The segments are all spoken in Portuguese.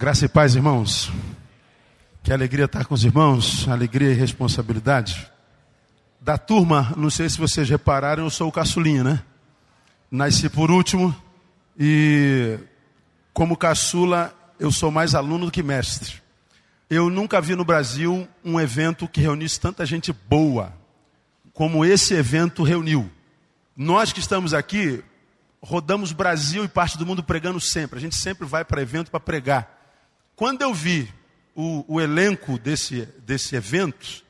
Graça e paz, irmãos. Que alegria estar com os irmãos, alegria e responsabilidade. Da turma, não sei se vocês repararam, eu sou o caçulinha, né? Nasci por último e, como caçula, eu sou mais aluno do que mestre. Eu nunca vi no Brasil um evento que reunisse tanta gente boa como esse evento reuniu. Nós que estamos aqui, rodamos Brasil e parte do mundo pregando sempre. A gente sempre vai para evento para pregar. Quando eu vi o, o, elenco desse, desse evento,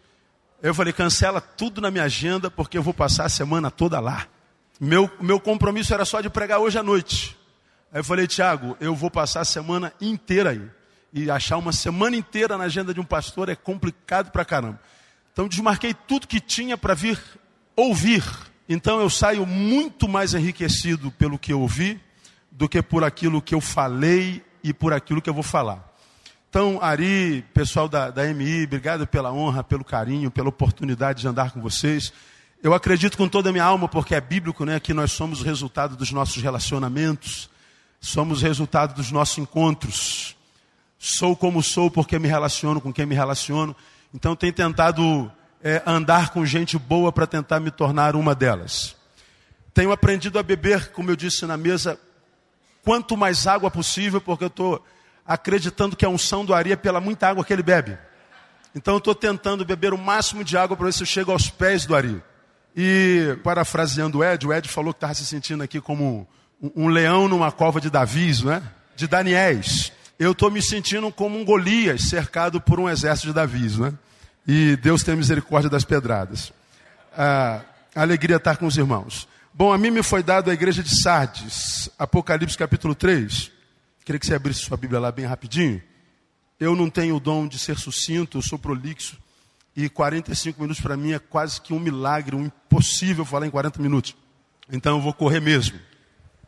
eu falei: cancela tudo na minha agenda, porque eu vou passar a semana toda lá. Meu, meu compromisso era só de pregar hoje à noite. Aí eu falei: Tiago, eu vou passar a semana inteira aí. E achar uma semana inteira na agenda de um pastor é complicado pra caramba. Então desmarquei tudo que tinha para vir ouvir então eu saio muito mais enriquecido pelo que eu ouvi do que por aquilo que eu falei e por aquilo que eu vou falar. Então, Ari, pessoal da, da MI, obrigado pela honra, pelo carinho, pela oportunidade de andar com vocês. Eu acredito com toda a minha alma, porque é bíblico, né, que nós somos o resultado dos nossos relacionamentos, somos o resultado dos nossos encontros. Sou como sou porque me relaciono com quem me relaciono. Então, tenho tentado é, andar com gente boa para tentar me tornar uma delas. Tenho aprendido a beber, como eu disse na mesa, quanto mais água possível, porque eu estou acreditando que a unção do Ari é pela muita água que ele bebe. Então eu estou tentando beber o máximo de água para ver se eu chego aos pés do Ari. E parafraseando o Ed, o Ed falou que estava se sentindo aqui como um, um leão numa cova de Davis, né? De Daniéis. Eu estou me sentindo como um Golias cercado por um exército de Davis, né? E Deus tem misericórdia das pedradas. Ah, alegria estar com os irmãos. Bom, a mim me foi dado a igreja de Sardes, Apocalipse capítulo 3. Queria que você abrisse sua Bíblia lá bem rapidinho. Eu não tenho o dom de ser sucinto, eu sou prolixo. E 45 minutos para mim é quase que um milagre, um impossível falar em 40 minutos. Então eu vou correr mesmo.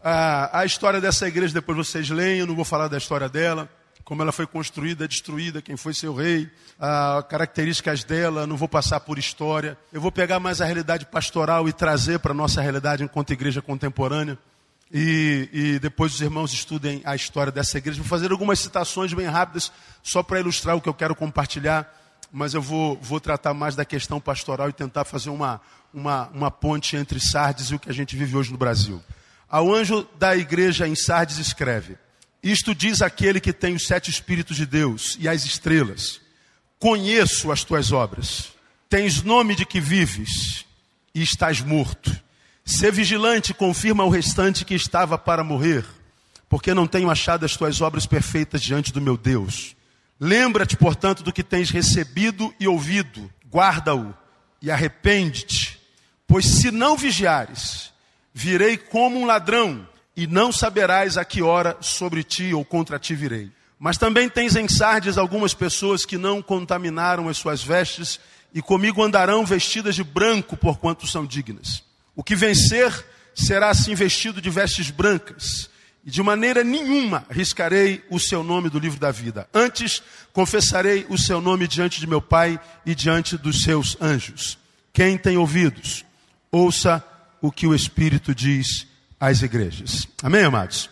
Ah, a história dessa igreja, depois vocês leem, eu não vou falar da história dela como ela foi construída, destruída, quem foi seu rei, as características dela, não vou passar por história. Eu vou pegar mais a realidade pastoral e trazer para a nossa realidade enquanto igreja contemporânea. E, e, depois os irmãos estudem a história dessa igreja. Vou fazer algumas citações bem rápidas, só para ilustrar o que eu quero compartilhar, mas eu vou, vou tratar mais da questão pastoral e tentar fazer uma, uma, uma ponte entre Sardes e o que a gente vive hoje no Brasil. Ao anjo da igreja em Sardes escreve: isto diz aquele que tem os sete Espíritos de Deus e as estrelas: Conheço as tuas obras, tens nome de que vives e estás morto. Ser vigilante, confirma o restante que estava para morrer, porque não tenho achado as tuas obras perfeitas diante do meu Deus. Lembra-te, portanto, do que tens recebido e ouvido, guarda-o e arrepende-te, pois se não vigiares, virei como um ladrão e não saberás a que hora sobre ti ou contra ti virei. Mas também tens em Sardes algumas pessoas que não contaminaram as suas vestes e comigo andarão vestidas de branco, porquanto são dignas. O que vencer será assim vestido de vestes brancas, e de maneira nenhuma riscarei o seu nome do livro da vida. Antes confessarei o seu nome diante de meu Pai e diante dos seus anjos. Quem tem ouvidos, ouça o que o Espírito diz às igrejas. Amém, amados?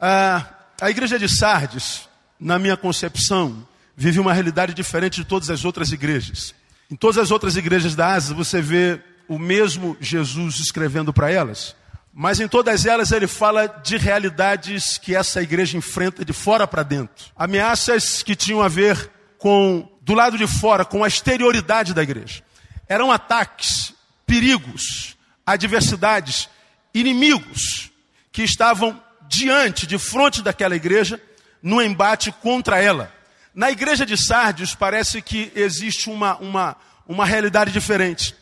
Ah, a igreja de Sardes, na minha concepção, vive uma realidade diferente de todas as outras igrejas. Em todas as outras igrejas da Ásia, você vê o mesmo Jesus escrevendo para elas, mas em todas elas ele fala de realidades que essa igreja enfrenta de fora para dentro. Ameaças que tinham a ver com, do lado de fora, com a exterioridade da igreja. Eram ataques, perigos, adversidades inimigos que estavam diante, de frente daquela igreja, no embate contra ela. Na igreja de Sardes parece que existe uma, uma, uma realidade diferente.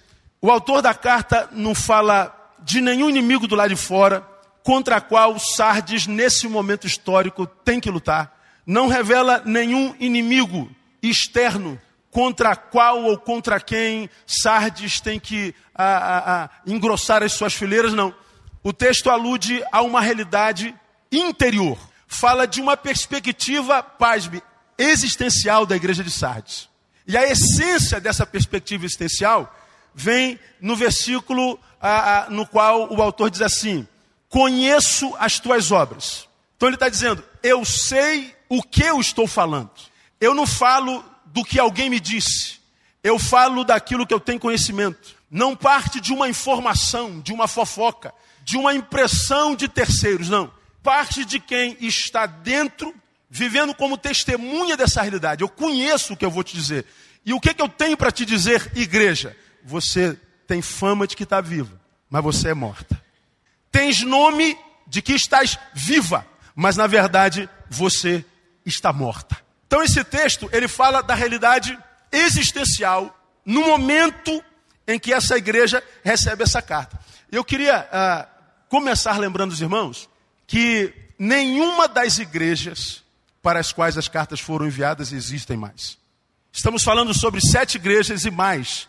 O autor da carta não fala de nenhum inimigo do lado de fora contra a qual Sardes, nesse momento histórico, tem que lutar. Não revela nenhum inimigo externo contra qual ou contra quem Sardes tem que a, a, a, engrossar as suas fileiras, não. O texto alude a uma realidade interior. Fala de uma perspectiva, pasme, existencial da igreja de Sardes. E a essência dessa perspectiva existencial vem no versículo no qual o autor diz assim: Conheço as tuas obras. Então ele está dizendo: Eu sei o que eu estou falando. Eu não falo do que alguém me disse. Eu falo daquilo que eu tenho conhecimento. Não parte de uma informação, de uma fofoca, de uma impressão de terceiros, não. Parte de quem está dentro, vivendo como testemunha dessa realidade. Eu conheço o que eu vou te dizer. E o que, que eu tenho para te dizer, igreja? Você tem fama de que está viva, mas você é morta. Tens nome de que estás viva, mas na verdade você está morta. Então esse texto, ele fala da realidade existencial no momento em que essa igreja recebe essa carta. Eu queria ah, começar lembrando os irmãos que nenhuma das igrejas para as quais as cartas foram enviadas existem mais. Estamos falando sobre sete igrejas e mais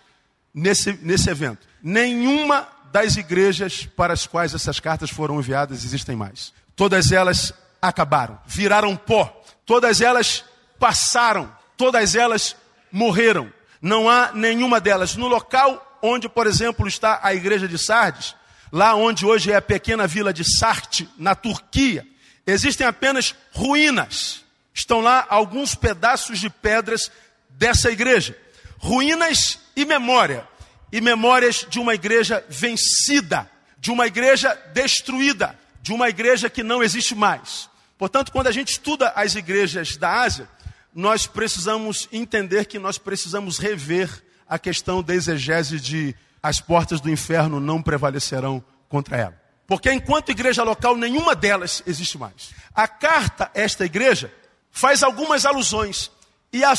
nesse, nesse evento. Nenhuma das igrejas para as quais essas cartas foram enviadas existem mais. Todas elas acabaram, viraram pó. Todas elas passaram, todas elas morreram. Não há nenhuma delas. No local onde, por exemplo, está a igreja de Sardes, lá onde hoje é a pequena vila de Sarte, na Turquia, existem apenas ruínas. Estão lá alguns pedaços de pedras dessa igreja. Ruínas e memória e memórias de uma igreja vencida, de uma igreja destruída, de uma igreja que não existe mais. Portanto, quando a gente estuda as igrejas da Ásia, nós precisamos entender que nós precisamos rever a questão da exegese de as portas do inferno não prevalecerão contra ela. Porque enquanto igreja local, nenhuma delas existe mais. A carta, esta igreja, faz algumas alusões. E a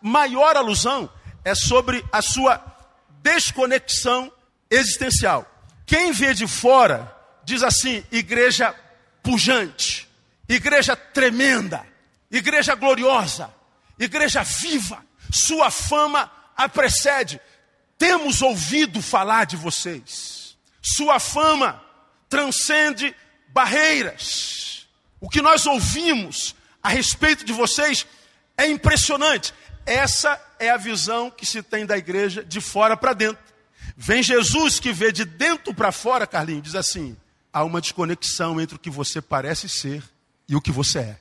maior alusão é sobre a sua desconexão existencial. Quem vê de fora diz assim: igreja pujante, igreja tremenda, igreja gloriosa, igreja viva, sua fama a precede. Temos ouvido falar de vocês, sua fama transcende barreiras. O que nós ouvimos a respeito de vocês é impressionante. Essa é a visão que se tem da igreja de fora para dentro. Vem Jesus que vê de dentro para fora, Carlinhos, diz assim: há uma desconexão entre o que você parece ser e o que você é.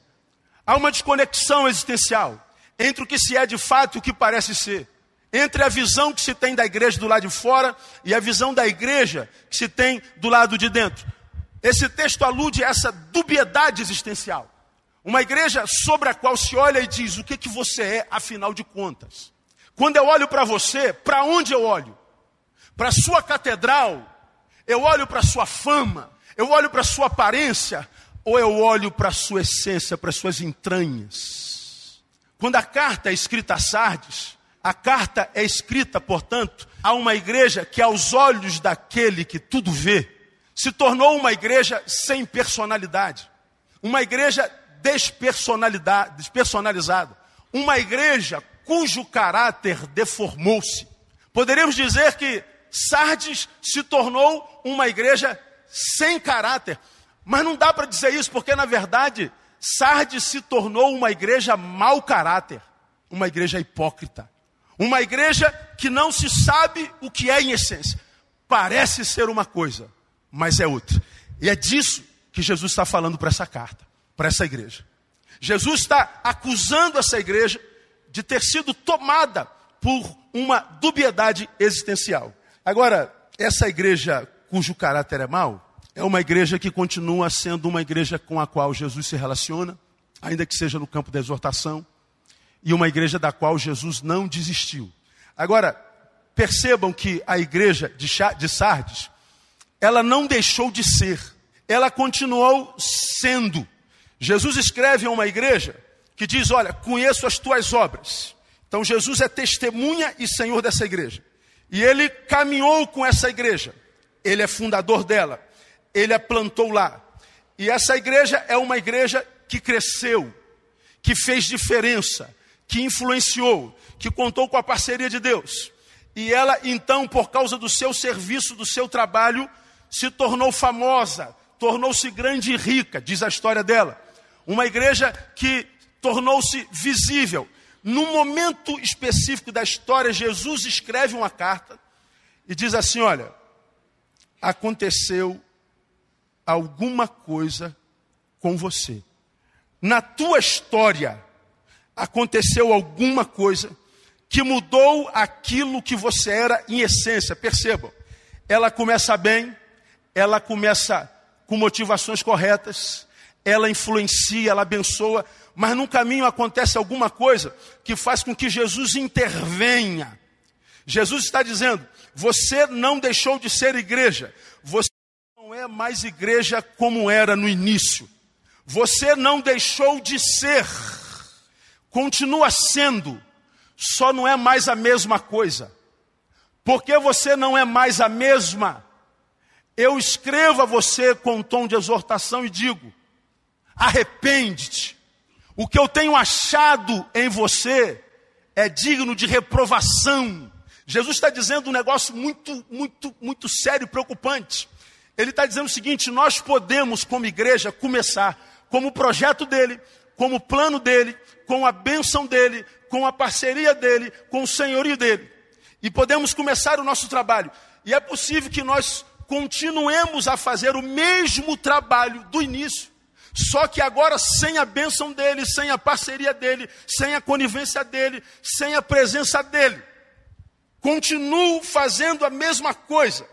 Há uma desconexão existencial entre o que se é de fato e o que parece ser. Entre a visão que se tem da igreja do lado de fora e a visão da igreja que se tem do lado de dentro. Esse texto alude a essa dubiedade existencial. Uma igreja sobre a qual se olha e diz: o que, que você é, afinal de contas? Quando eu olho para você, para onde eu olho? Para sua catedral? Eu olho para sua fama? Eu olho para sua aparência? Ou eu olho para sua essência, para as suas entranhas? Quando a carta é escrita a Sardes, a carta é escrita, portanto, a uma igreja que, aos olhos daquele que tudo vê, se tornou uma igreja sem personalidade, uma igreja despersonalizada, uma igreja cujo caráter deformou-se. Poderíamos dizer que Sardes se tornou uma igreja sem caráter, mas não dá para dizer isso, porque na verdade Sardes se tornou uma igreja mau caráter, uma igreja hipócrita, uma igreja que não se sabe o que é em essência. Parece ser uma coisa, mas é outra. E é disso que Jesus está falando para essa carta para essa igreja. Jesus está acusando essa igreja de ter sido tomada por uma dubiedade existencial. Agora, essa igreja cujo caráter é mau, é uma igreja que continua sendo uma igreja com a qual Jesus se relaciona, ainda que seja no campo da exortação, e uma igreja da qual Jesus não desistiu. Agora, percebam que a igreja de Sardes, ela não deixou de ser, ela continuou sendo. Jesus escreve a uma igreja que diz: Olha, conheço as tuas obras. Então Jesus é testemunha e senhor dessa igreja. E ele caminhou com essa igreja. Ele é fundador dela. Ele a plantou lá. E essa igreja é uma igreja que cresceu, que fez diferença, que influenciou, que contou com a parceria de Deus. E ela, então, por causa do seu serviço, do seu trabalho, se tornou famosa, tornou-se grande e rica, diz a história dela. Uma igreja que tornou-se visível. Num momento específico da história, Jesus escreve uma carta e diz assim: Olha, aconteceu alguma coisa com você. na tua história aconteceu alguma coisa que mudou aquilo que você era em essência. Percebam, ela começa bem, ela começa com motivações corretas, ela influencia, ela abençoa, mas no caminho acontece alguma coisa que faz com que Jesus intervenha. Jesus está dizendo: você não deixou de ser igreja, você não é mais igreja como era no início, você não deixou de ser, continua sendo, só não é mais a mesma coisa. Porque você não é mais a mesma, eu escrevo a você com tom de exortação e digo: arrepende-te. O que eu tenho achado em você é digno de reprovação. Jesus está dizendo um negócio muito, muito, muito sério e preocupante. Ele está dizendo o seguinte: nós podemos, como igreja, começar como projeto dele, como plano dele, com a bênção dele, com a parceria dele, com o senhorio dele. E podemos começar o nosso trabalho. E é possível que nós continuemos a fazer o mesmo trabalho do início. Só que agora sem a bênção dele, sem a parceria dele, sem a conivência dele, sem a presença dele. Continuo fazendo a mesma coisa.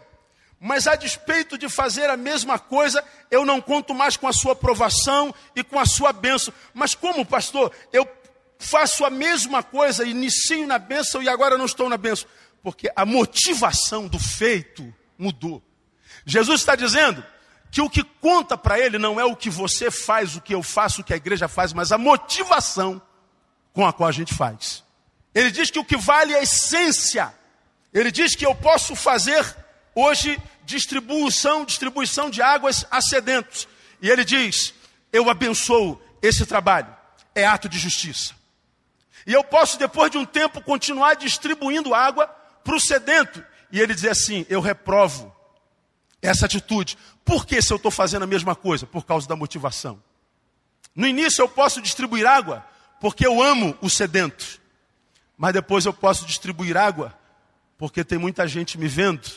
Mas a despeito de fazer a mesma coisa, eu não conto mais com a sua aprovação e com a sua bênção. Mas como, pastor, eu faço a mesma coisa, inicio na bênção e agora não estou na bênção? Porque a motivação do feito mudou. Jesus está dizendo que o que conta para ele não é o que você faz, o que eu faço, o que a igreja faz, mas a motivação com a qual a gente faz. Ele diz que o que vale é a essência. Ele diz que eu posso fazer hoje distribuição, distribuição de águas a sedentos. E ele diz: eu abençoo esse trabalho. É ato de justiça. E eu posso, depois de um tempo, continuar distribuindo água para o sedento. E ele diz assim: eu reprovo essa atitude. Por que se eu estou fazendo a mesma coisa? Por causa da motivação. No início eu posso distribuir água porque eu amo o sedento. Mas depois eu posso distribuir água porque tem muita gente me vendo.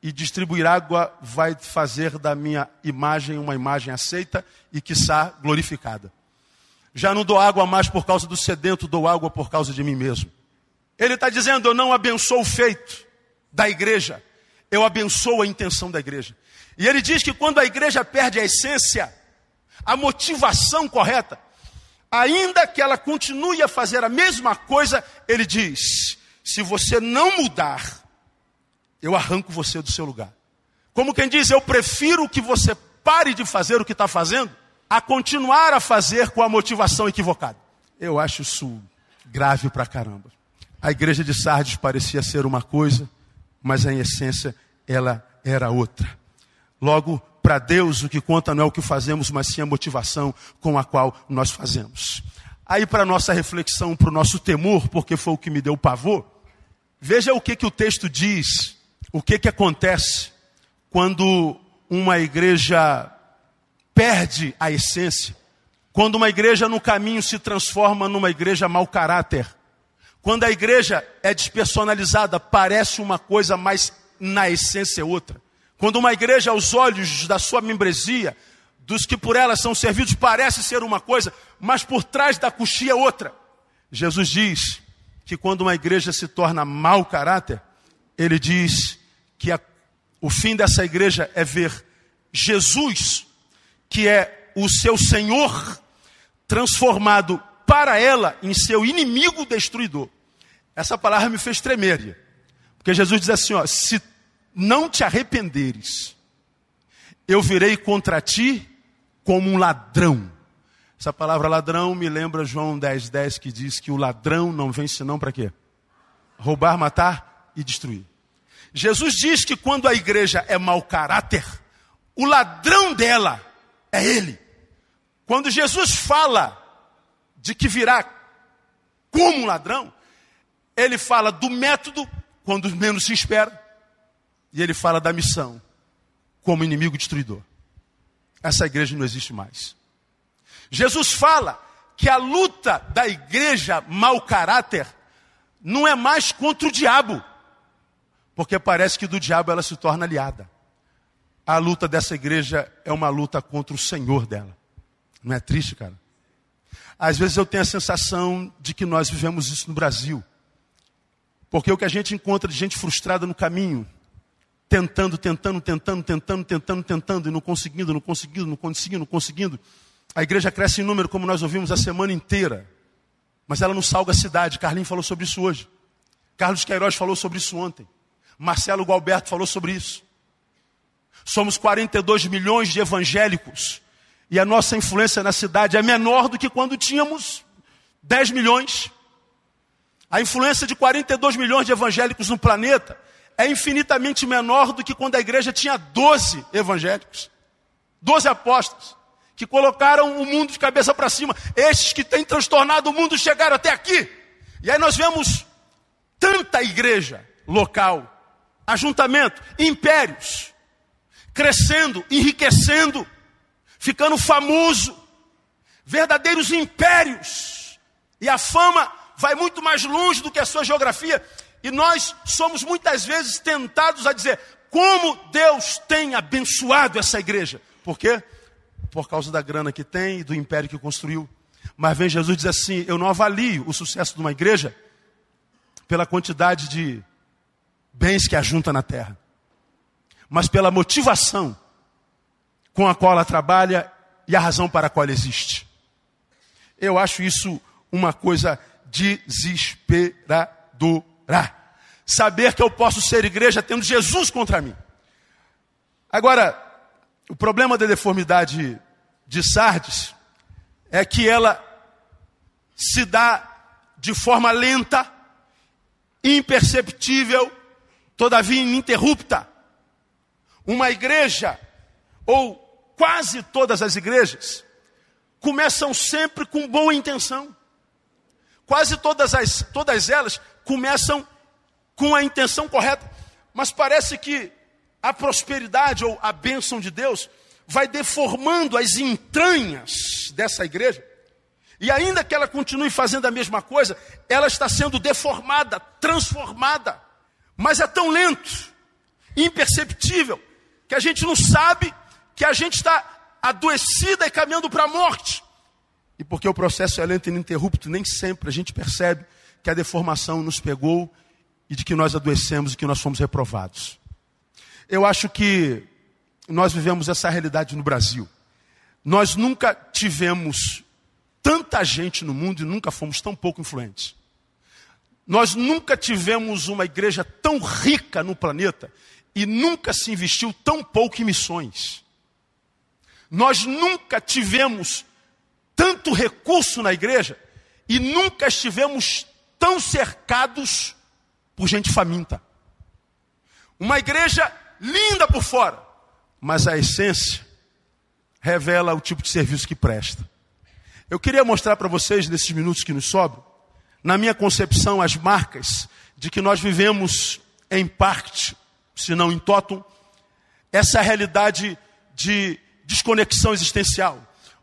E distribuir água vai fazer da minha imagem uma imagem aceita e, quiçá, glorificada. Já não dou água mais por causa do sedento, dou água por causa de mim mesmo. Ele está dizendo: Eu não abençoo o feito da igreja, eu abençoo a intenção da igreja. E ele diz que quando a igreja perde a essência, a motivação correta, ainda que ela continue a fazer a mesma coisa, ele diz: se você não mudar, eu arranco você do seu lugar. Como quem diz, eu prefiro que você pare de fazer o que está fazendo, a continuar a fazer com a motivação equivocada. Eu acho isso grave pra caramba. A igreja de Sardes parecia ser uma coisa, mas em essência ela era outra. Logo, para Deus o que conta não é o que fazemos, mas sim a motivação com a qual nós fazemos. Aí, para nossa reflexão, para o nosso temor, porque foi o que me deu pavor, veja o que, que o texto diz, o que, que acontece quando uma igreja perde a essência, quando uma igreja no caminho se transforma numa igreja mau caráter, quando a igreja é despersonalizada, parece uma coisa, mas na essência é outra. Quando uma igreja, aos olhos da sua membresia, dos que por ela são servidos, parece ser uma coisa, mas por trás da coxia é outra. Jesus diz que quando uma igreja se torna mau caráter, ele diz que a, o fim dessa igreja é ver Jesus, que é o seu Senhor, transformado para ela em seu inimigo destruidor. Essa palavra me fez tremer. Porque Jesus diz assim: ó, se não te arrependeres, eu virei contra ti como um ladrão. Essa palavra ladrão me lembra João 10, 10, que diz que o ladrão não vem senão para quê? Roubar, matar e destruir. Jesus diz que quando a igreja é mau caráter, o ladrão dela é ele. Quando Jesus fala de que virá como um ladrão, ele fala do método quando menos se espera, e ele fala da missão como inimigo destruidor. Essa igreja não existe mais. Jesus fala que a luta da igreja mau caráter não é mais contra o diabo, porque parece que do diabo ela se torna aliada. A luta dessa igreja é uma luta contra o Senhor dela. Não é triste, cara? Às vezes eu tenho a sensação de que nós vivemos isso no Brasil. Porque o que a gente encontra de gente frustrada no caminho, tentando, tentando, tentando, tentando, tentando, tentando, e não conseguindo, não conseguindo, não conseguindo, não conseguindo. A igreja cresce em número, como nós ouvimos a semana inteira. Mas ela não salga a cidade. Carlinhos falou sobre isso hoje. Carlos Queiroz falou sobre isso ontem. Marcelo Gualberto falou sobre isso. Somos 42 milhões de evangélicos. E a nossa influência na cidade é menor do que quando tínhamos 10 milhões. A influência de 42 milhões de evangélicos no planeta é infinitamente menor do que quando a igreja tinha 12 evangélicos, 12 apóstolos, que colocaram o mundo de cabeça para cima. Estes que têm transtornado o mundo chegaram até aqui. E aí nós vemos tanta igreja local, ajuntamento, impérios, crescendo, enriquecendo, ficando famoso, verdadeiros impérios. E a fama vai muito mais longe do que a sua geografia. E nós somos muitas vezes tentados a dizer como Deus tem abençoado essa igreja. Por quê? Por causa da grana que tem e do império que construiu. Mas vem Jesus diz assim: Eu não avalio o sucesso de uma igreja pela quantidade de bens que ajunta na terra, mas pela motivação com a qual ela trabalha e a razão para a qual ela existe. Eu acho isso uma coisa desesperadora. Saber que eu posso ser igreja tendo Jesus contra mim. Agora, o problema da deformidade de Sardes é que ela se dá de forma lenta, imperceptível, todavia ininterrupta. Uma igreja, ou quase todas as igrejas, começam sempre com boa intenção. Quase todas, as, todas elas começam com a intenção correta. Mas parece que a prosperidade ou a bênção de Deus vai deformando as entranhas dessa igreja e ainda que ela continue fazendo a mesma coisa, ela está sendo deformada, transformada. Mas é tão lento, imperceptível, que a gente não sabe que a gente está adoecida e caminhando para a morte. E porque o processo é lento e ininterrupto, nem sempre a gente percebe que a deformação nos pegou e de que nós adoecemos e que nós fomos reprovados. Eu acho que nós vivemos essa realidade no Brasil. Nós nunca tivemos tanta gente no mundo e nunca fomos tão pouco influentes. Nós nunca tivemos uma igreja tão rica no planeta e nunca se investiu tão pouco em missões. Nós nunca tivemos tanto recurso na igreja e nunca estivemos tão cercados por gente faminta. Uma igreja linda por fora, mas a essência revela o tipo de serviço que presta. Eu queria mostrar para vocês, nesses minutos que nos sobram, na minha concepção, as marcas de que nós vivemos em parte, se não em totum, essa realidade de desconexão existencial.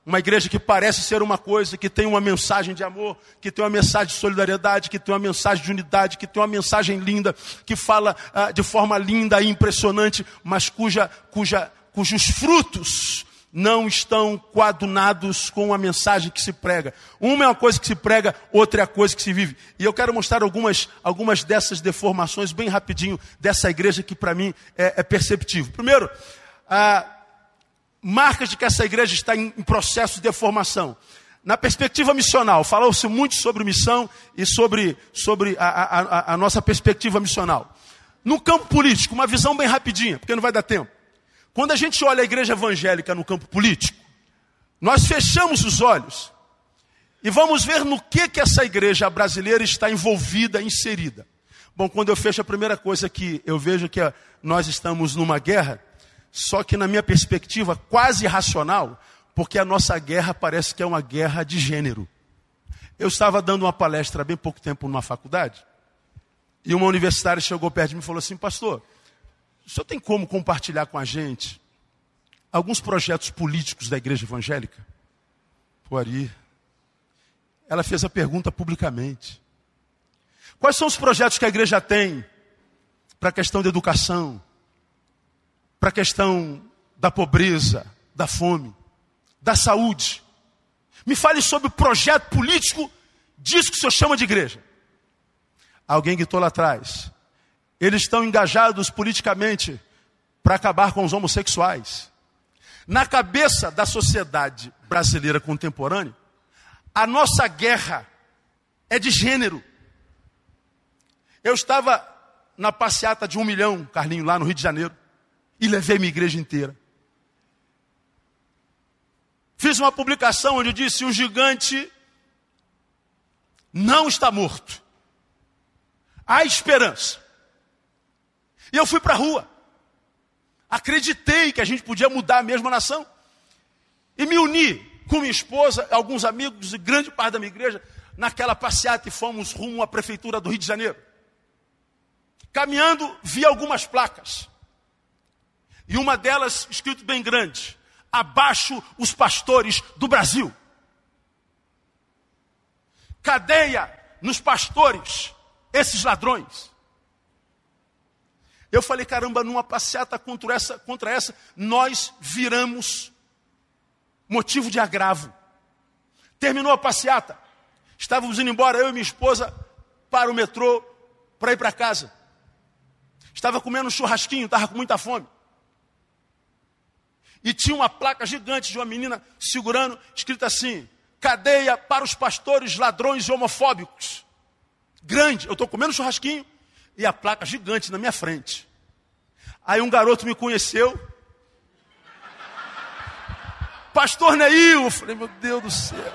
Uma igreja que parece ser uma coisa, que tem uma mensagem de amor, que tem uma mensagem de solidariedade, que tem uma mensagem de unidade, que tem uma mensagem linda, que fala ah, de forma linda e impressionante, mas cuja, cuja, cujos frutos não estão coadunados com a mensagem que se prega. Uma é uma coisa que se prega, outra é a coisa que se vive. E eu quero mostrar algumas, algumas dessas deformações bem rapidinho dessa igreja que para mim é, é, perceptível. Primeiro, ah, marcas de que essa igreja está em, processo de deformação. Na perspectiva missional, falou-se muito sobre missão e sobre, sobre a, a, a, nossa perspectiva missional. No campo político, uma visão bem rapidinha, porque não vai dar tempo. Quando a gente olha a igreja evangélica no campo político, nós fechamos os olhos e vamos ver no que, que essa igreja brasileira está envolvida, inserida. Bom, quando eu fecho a primeira coisa que eu vejo que nós estamos numa guerra, só que na minha perspectiva quase racional, porque a nossa guerra parece que é uma guerra de gênero. Eu estava dando uma palestra há bem pouco tempo numa faculdade, e uma universitária chegou perto de mim e falou assim, pastor, o senhor tem como compartilhar com a gente alguns projetos políticos da igreja evangélica? Poari. Ela fez a pergunta publicamente. Quais são os projetos que a igreja tem para a questão da educação, para a questão da pobreza, da fome, da saúde? Me fale sobre o projeto político disso que o senhor chama de igreja. Alguém gritou lá atrás. Eles estão engajados politicamente para acabar com os homossexuais. Na cabeça da sociedade brasileira contemporânea, a nossa guerra é de gênero. Eu estava na passeata de um milhão, Carlinho, lá no Rio de Janeiro, e levei minha igreja inteira. Fiz uma publicação onde disse: o gigante não está morto. Há esperança. E eu fui para a rua. Acreditei que a gente podia mudar a mesma nação. E me uni com minha esposa, alguns amigos e grande parte da minha igreja, naquela passeata e fomos rumo à prefeitura do Rio de Janeiro. Caminhando, vi algumas placas. E uma delas escrito bem grande: Abaixo os pastores do Brasil. Cadeia nos pastores, esses ladrões. Eu falei, caramba, numa passeata contra essa, contra essa, nós viramos motivo de agravo. Terminou a passeata. Estávamos indo embora, eu e minha esposa, para o metrô, para ir para casa. Estava comendo um churrasquinho, estava com muita fome. E tinha uma placa gigante de uma menina segurando, escrita assim: cadeia para os pastores ladrões e homofóbicos. Grande, eu estou comendo churrasquinho, e a placa gigante na minha frente. Aí um garoto me conheceu. Pastor Neil, eu falei, meu Deus do céu.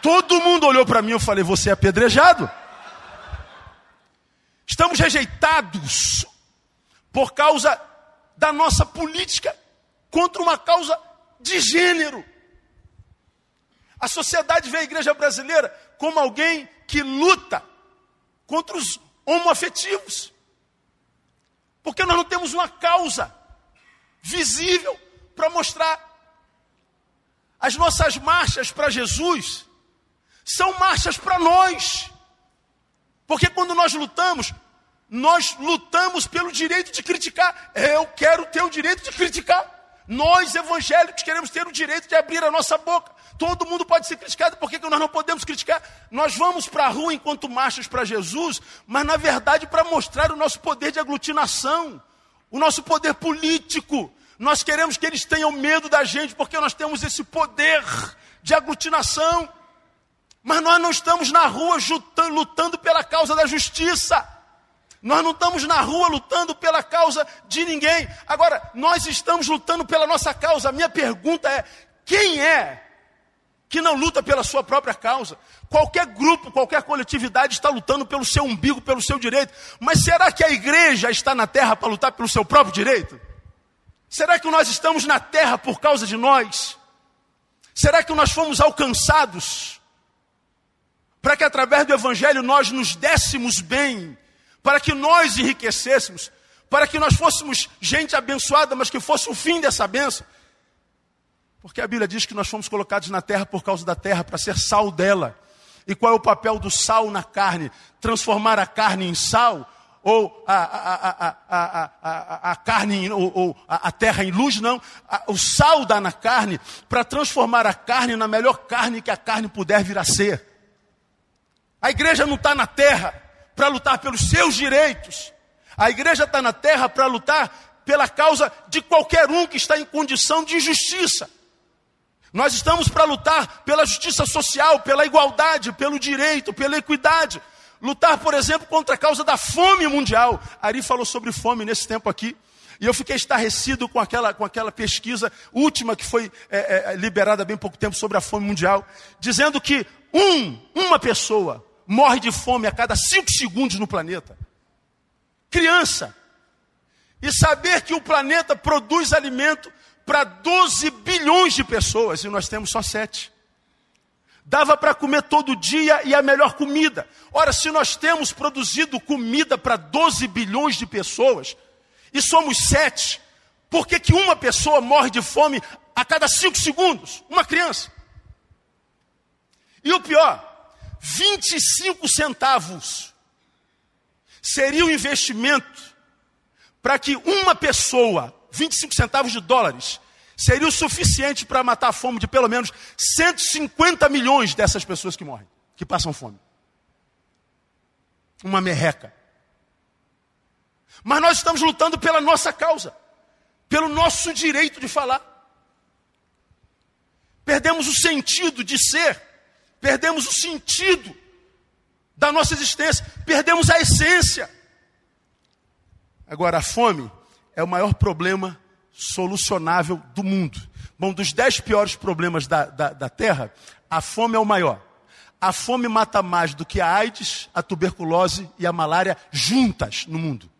Todo mundo olhou para mim, eu falei, você é apedrejado. Estamos rejeitados por causa da nossa política contra uma causa de gênero. A sociedade vê a igreja brasileira como alguém que luta contra os homoafetivos. Porque nós não temos uma causa visível para mostrar. As nossas marchas para Jesus são marchas para nós. Porque quando nós lutamos, nós lutamos pelo direito de criticar. Eu quero ter o direito de criticar. Nós, evangélicos, queremos ter o direito de abrir a nossa boca. Todo mundo pode ser criticado, por que nós não podemos criticar? Nós vamos para a rua enquanto marchas para Jesus, mas na verdade para mostrar o nosso poder de aglutinação, o nosso poder político. Nós queremos que eles tenham medo da gente, porque nós temos esse poder de aglutinação. Mas nós não estamos na rua lutando pela causa da justiça. Nós não estamos na rua lutando pela causa de ninguém. Agora, nós estamos lutando pela nossa causa. A minha pergunta é: quem é que não luta pela sua própria causa. Qualquer grupo, qualquer coletividade está lutando pelo seu umbigo, pelo seu direito. Mas será que a igreja está na terra para lutar pelo seu próprio direito? Será que nós estamos na terra por causa de nós? Será que nós fomos alcançados para que através do evangelho nós nos dessemos bem, para que nós enriquecêssemos, para que nós fôssemos gente abençoada, mas que fosse o fim dessa bênção? Porque a Bíblia diz que nós fomos colocados na terra por causa da terra, para ser sal dela. E qual é o papel do sal na carne? Transformar a carne em sal? Ou a, a, a, a carne, ou, ou a, terra em luz? Não. o sal dá na carne para transformar a carne na melhor carne que a carne puder vir a ser. A igreja não está na terra para lutar pelos seus direitos. A igreja está na terra para lutar pela causa de qualquer um que está em condição de injustiça. Nós estamos para lutar pela justiça social, pela igualdade, pelo direito, pela equidade. Lutar, por exemplo, contra a causa da fome mundial. Ari falou sobre fome nesse tempo aqui. E eu fiquei estarrecido com aquela, com aquela pesquisa última que foi é, é, liberada há bem pouco tempo sobre a fome mundial, dizendo que um, uma pessoa morre de fome a cada cinco segundos no planeta. Criança. E saber que o planeta produz alimento para 12 bilhões de pessoas e nós temos só sete. Dava para comer todo dia e a melhor comida. Ora, se nós temos produzido comida para 12 bilhões de pessoas e somos sete, por que, que uma pessoa morre de fome a cada cinco segundos? Uma criança. E o pior, 25 centavos seria o investimento para que uma pessoa 25 centavos de dólares, seria o suficiente para matar a fome de pelo menos 150 milhões dessas pessoas que morrem, que passam fome. Uma merreca. Mas nós estamos lutando pela nossa causa, pelo nosso direito de falar. Perdemos o sentido de ser, perdemos o sentido da nossa existência, perdemos a essência. Agora, a fome é o maior problema solucionável do mundo. Bom, dos dez piores problemas da, da, da Terra, a fome é o maior. A fome mata mais do que a AIDS, a tuberculose e a malária juntas no mundo.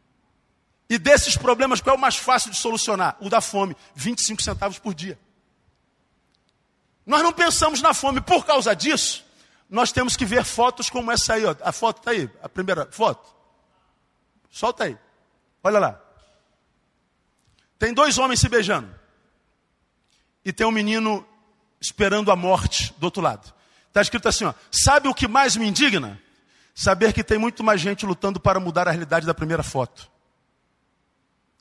E desses problemas, qual é o mais fácil de solucionar? O da fome, 25 centavos por dia. Nós não pensamos na fome por causa disso. Nós temos que ver fotos como essa aí, ó. A foto está aí, a primeira foto. Solta aí. Olha lá. Tem dois homens se beijando. E tem um menino esperando a morte do outro lado. Está escrito assim: ó, sabe o que mais me indigna? Saber que tem muito mais gente lutando para mudar a realidade da primeira foto.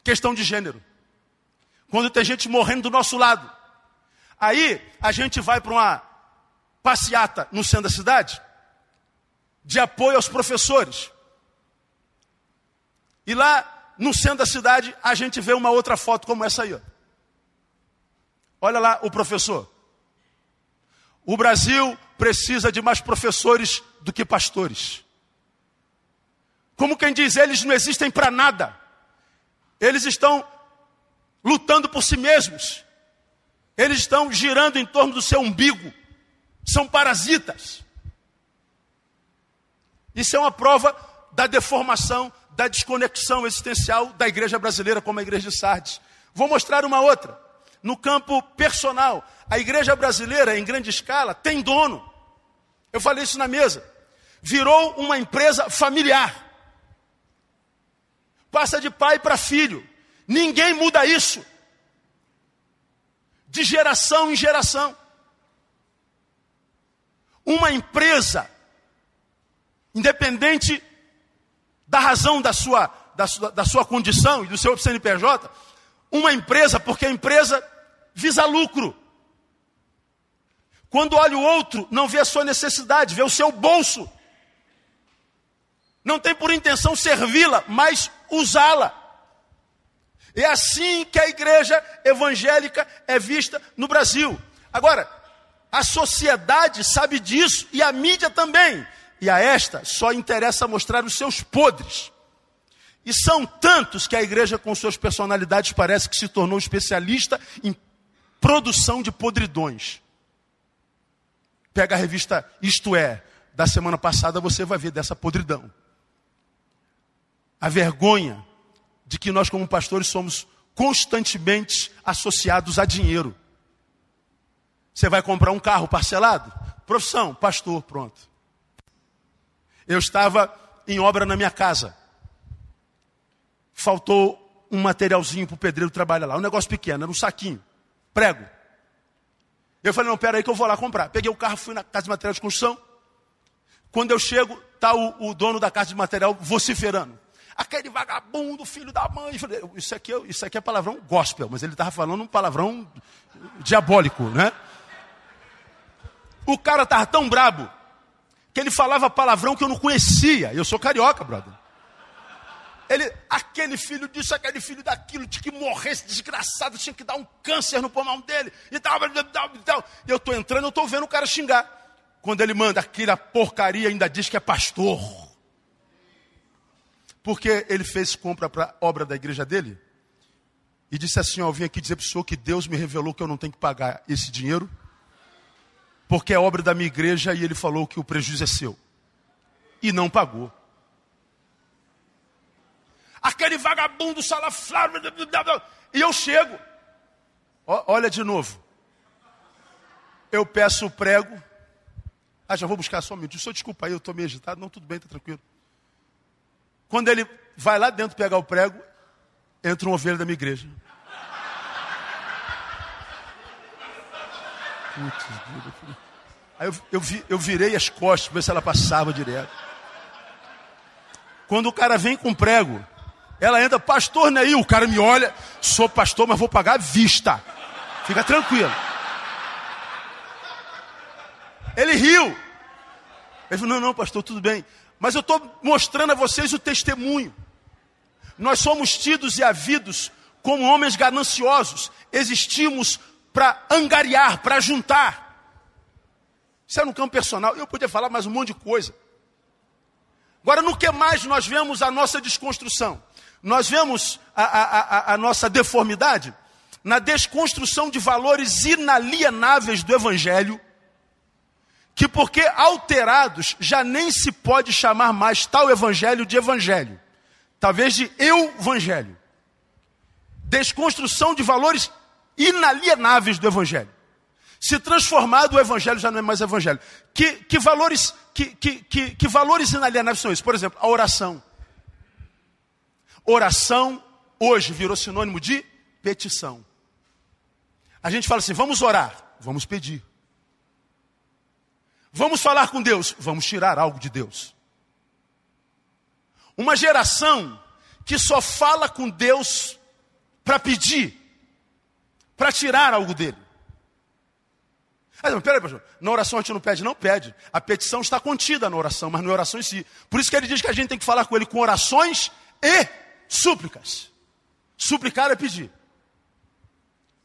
Questão de gênero. Quando tem gente morrendo do nosso lado. Aí a gente vai para uma passeata no centro da cidade de apoio aos professores. E lá no centro da cidade, a gente vê uma outra foto como essa aí. Ó. Olha lá o professor. O Brasil precisa de mais professores do que pastores. Como quem diz, eles não existem para nada. Eles estão lutando por si mesmos. Eles estão girando em torno do seu umbigo. São parasitas. Isso é uma prova da deformação da desconexão existencial da igreja brasileira como a igreja de Sardes. Vou mostrar uma outra. No campo personal, a igreja brasileira, em grande escala, tem dono. Eu falei isso na mesa. Virou uma empresa familiar. Passa de pai para filho. Ninguém muda isso. De geração em geração. Uma empresa, independente da razão da sua, da sua, da sua condição e do seu CNPJ, uma empresa, porque a empresa visa lucro. Quando olha o outro, não vê a sua necessidade, vê o seu bolso. Não tem por intenção servi-la, mas usá-la. É assim que a igreja evangélica é vista no Brasil. Agora, a sociedade sabe disso e a mídia também. E a esta só interessa mostrar os seus podres. E são tantos que a igreja, com suas personalidades, parece que se tornou especialista em produção de podridões. Pega a revista Isto É, da semana passada, você vai ver dessa podridão. A vergonha de que nós, como pastores, somos constantemente associados a dinheiro. Você vai comprar um carro parcelado? Profissão, pastor, pronto. Eu estava em obra na minha casa. Faltou um materialzinho para o pedreiro trabalhar lá. Um negócio pequeno, era um saquinho. Prego. Eu falei, não, pera aí que eu vou lá comprar. Peguei o carro, fui na casa de material de construção. Quando eu chego, está o, o, dono da casa de material vociferando. Aquele vagabundo, filho da mãe. Isso, aqui, é, isso aqui é palavrão gospel, mas ele estava falando um palavrão diabólico, né? O cara estava tão brabo que ele falava palavrão que eu não conhecia. Eu sou carioca, brother. Ele, aquele filho disso, aquele filho daquilo, tinha que morrer, esse desgraçado, tinha que dar um câncer no pulmão dele. E tal, e tal, e tal. Eu estou entrando, eu estou vendo o cara xingar. Quando ele manda aquela porcaria, ainda diz que é pastor. Porque ele fez compra para a obra da igreja dele. E disse assim: ó, Eu vim aqui dizer para o senhor que Deus me revelou que eu não tenho que pagar esse dinheiro porque é obra da minha igreja e ele falou que o prejuízo é seu. E não pagou. Aquele vagabundo salafrário. E eu chego. olha de novo. Eu peço o prego. Ah, já vou buscar só um minuto. Só desculpa aí, eu estou meio agitado. Não, tudo bem, está tranquilo. Quando ele vai lá dentro pegar o prego, entra um ovelha da minha igreja. Putz, Aí eu, eu, vi, eu virei as costas para ver se ela passava direto. Quando o cara vem com prego, ela entra, pastor Neil, o cara me olha, sou pastor, mas vou pagar à vista. Fica tranquilo. Ele riu. Ele falou: Não, não, pastor, tudo bem. Mas eu estou mostrando a vocês o testemunho. Nós somos tidos e havidos como homens gananciosos. Existimos para angariar, para juntar. Isso é no campo personal. Eu podia falar mais um monte de coisa. Agora, no que mais nós vemos a nossa desconstrução? Nós vemos a, a, a, a nossa deformidade na desconstrução de valores inalienáveis do Evangelho, que porque alterados já nem se pode chamar mais tal Evangelho de Evangelho, talvez de eu-Evangelho. Desconstrução de valores inalienáveis do Evangelho. Se transformado, o Evangelho já não é mais Evangelho. Que, que valores, que, que, que, que valores inalienáveis são esses? Por exemplo, a oração. Oração hoje virou sinônimo de petição. A gente fala assim: vamos orar, vamos pedir. Vamos falar com Deus, vamos tirar algo de Deus. Uma geração que só fala com Deus para pedir, para tirar algo dele. Peraí, pastor. Na oração a gente não pede, não pede. A petição está contida na oração, mas não é oração em si. Por isso que ele diz que a gente tem que falar com ele com orações e súplicas. Suplicar é pedir.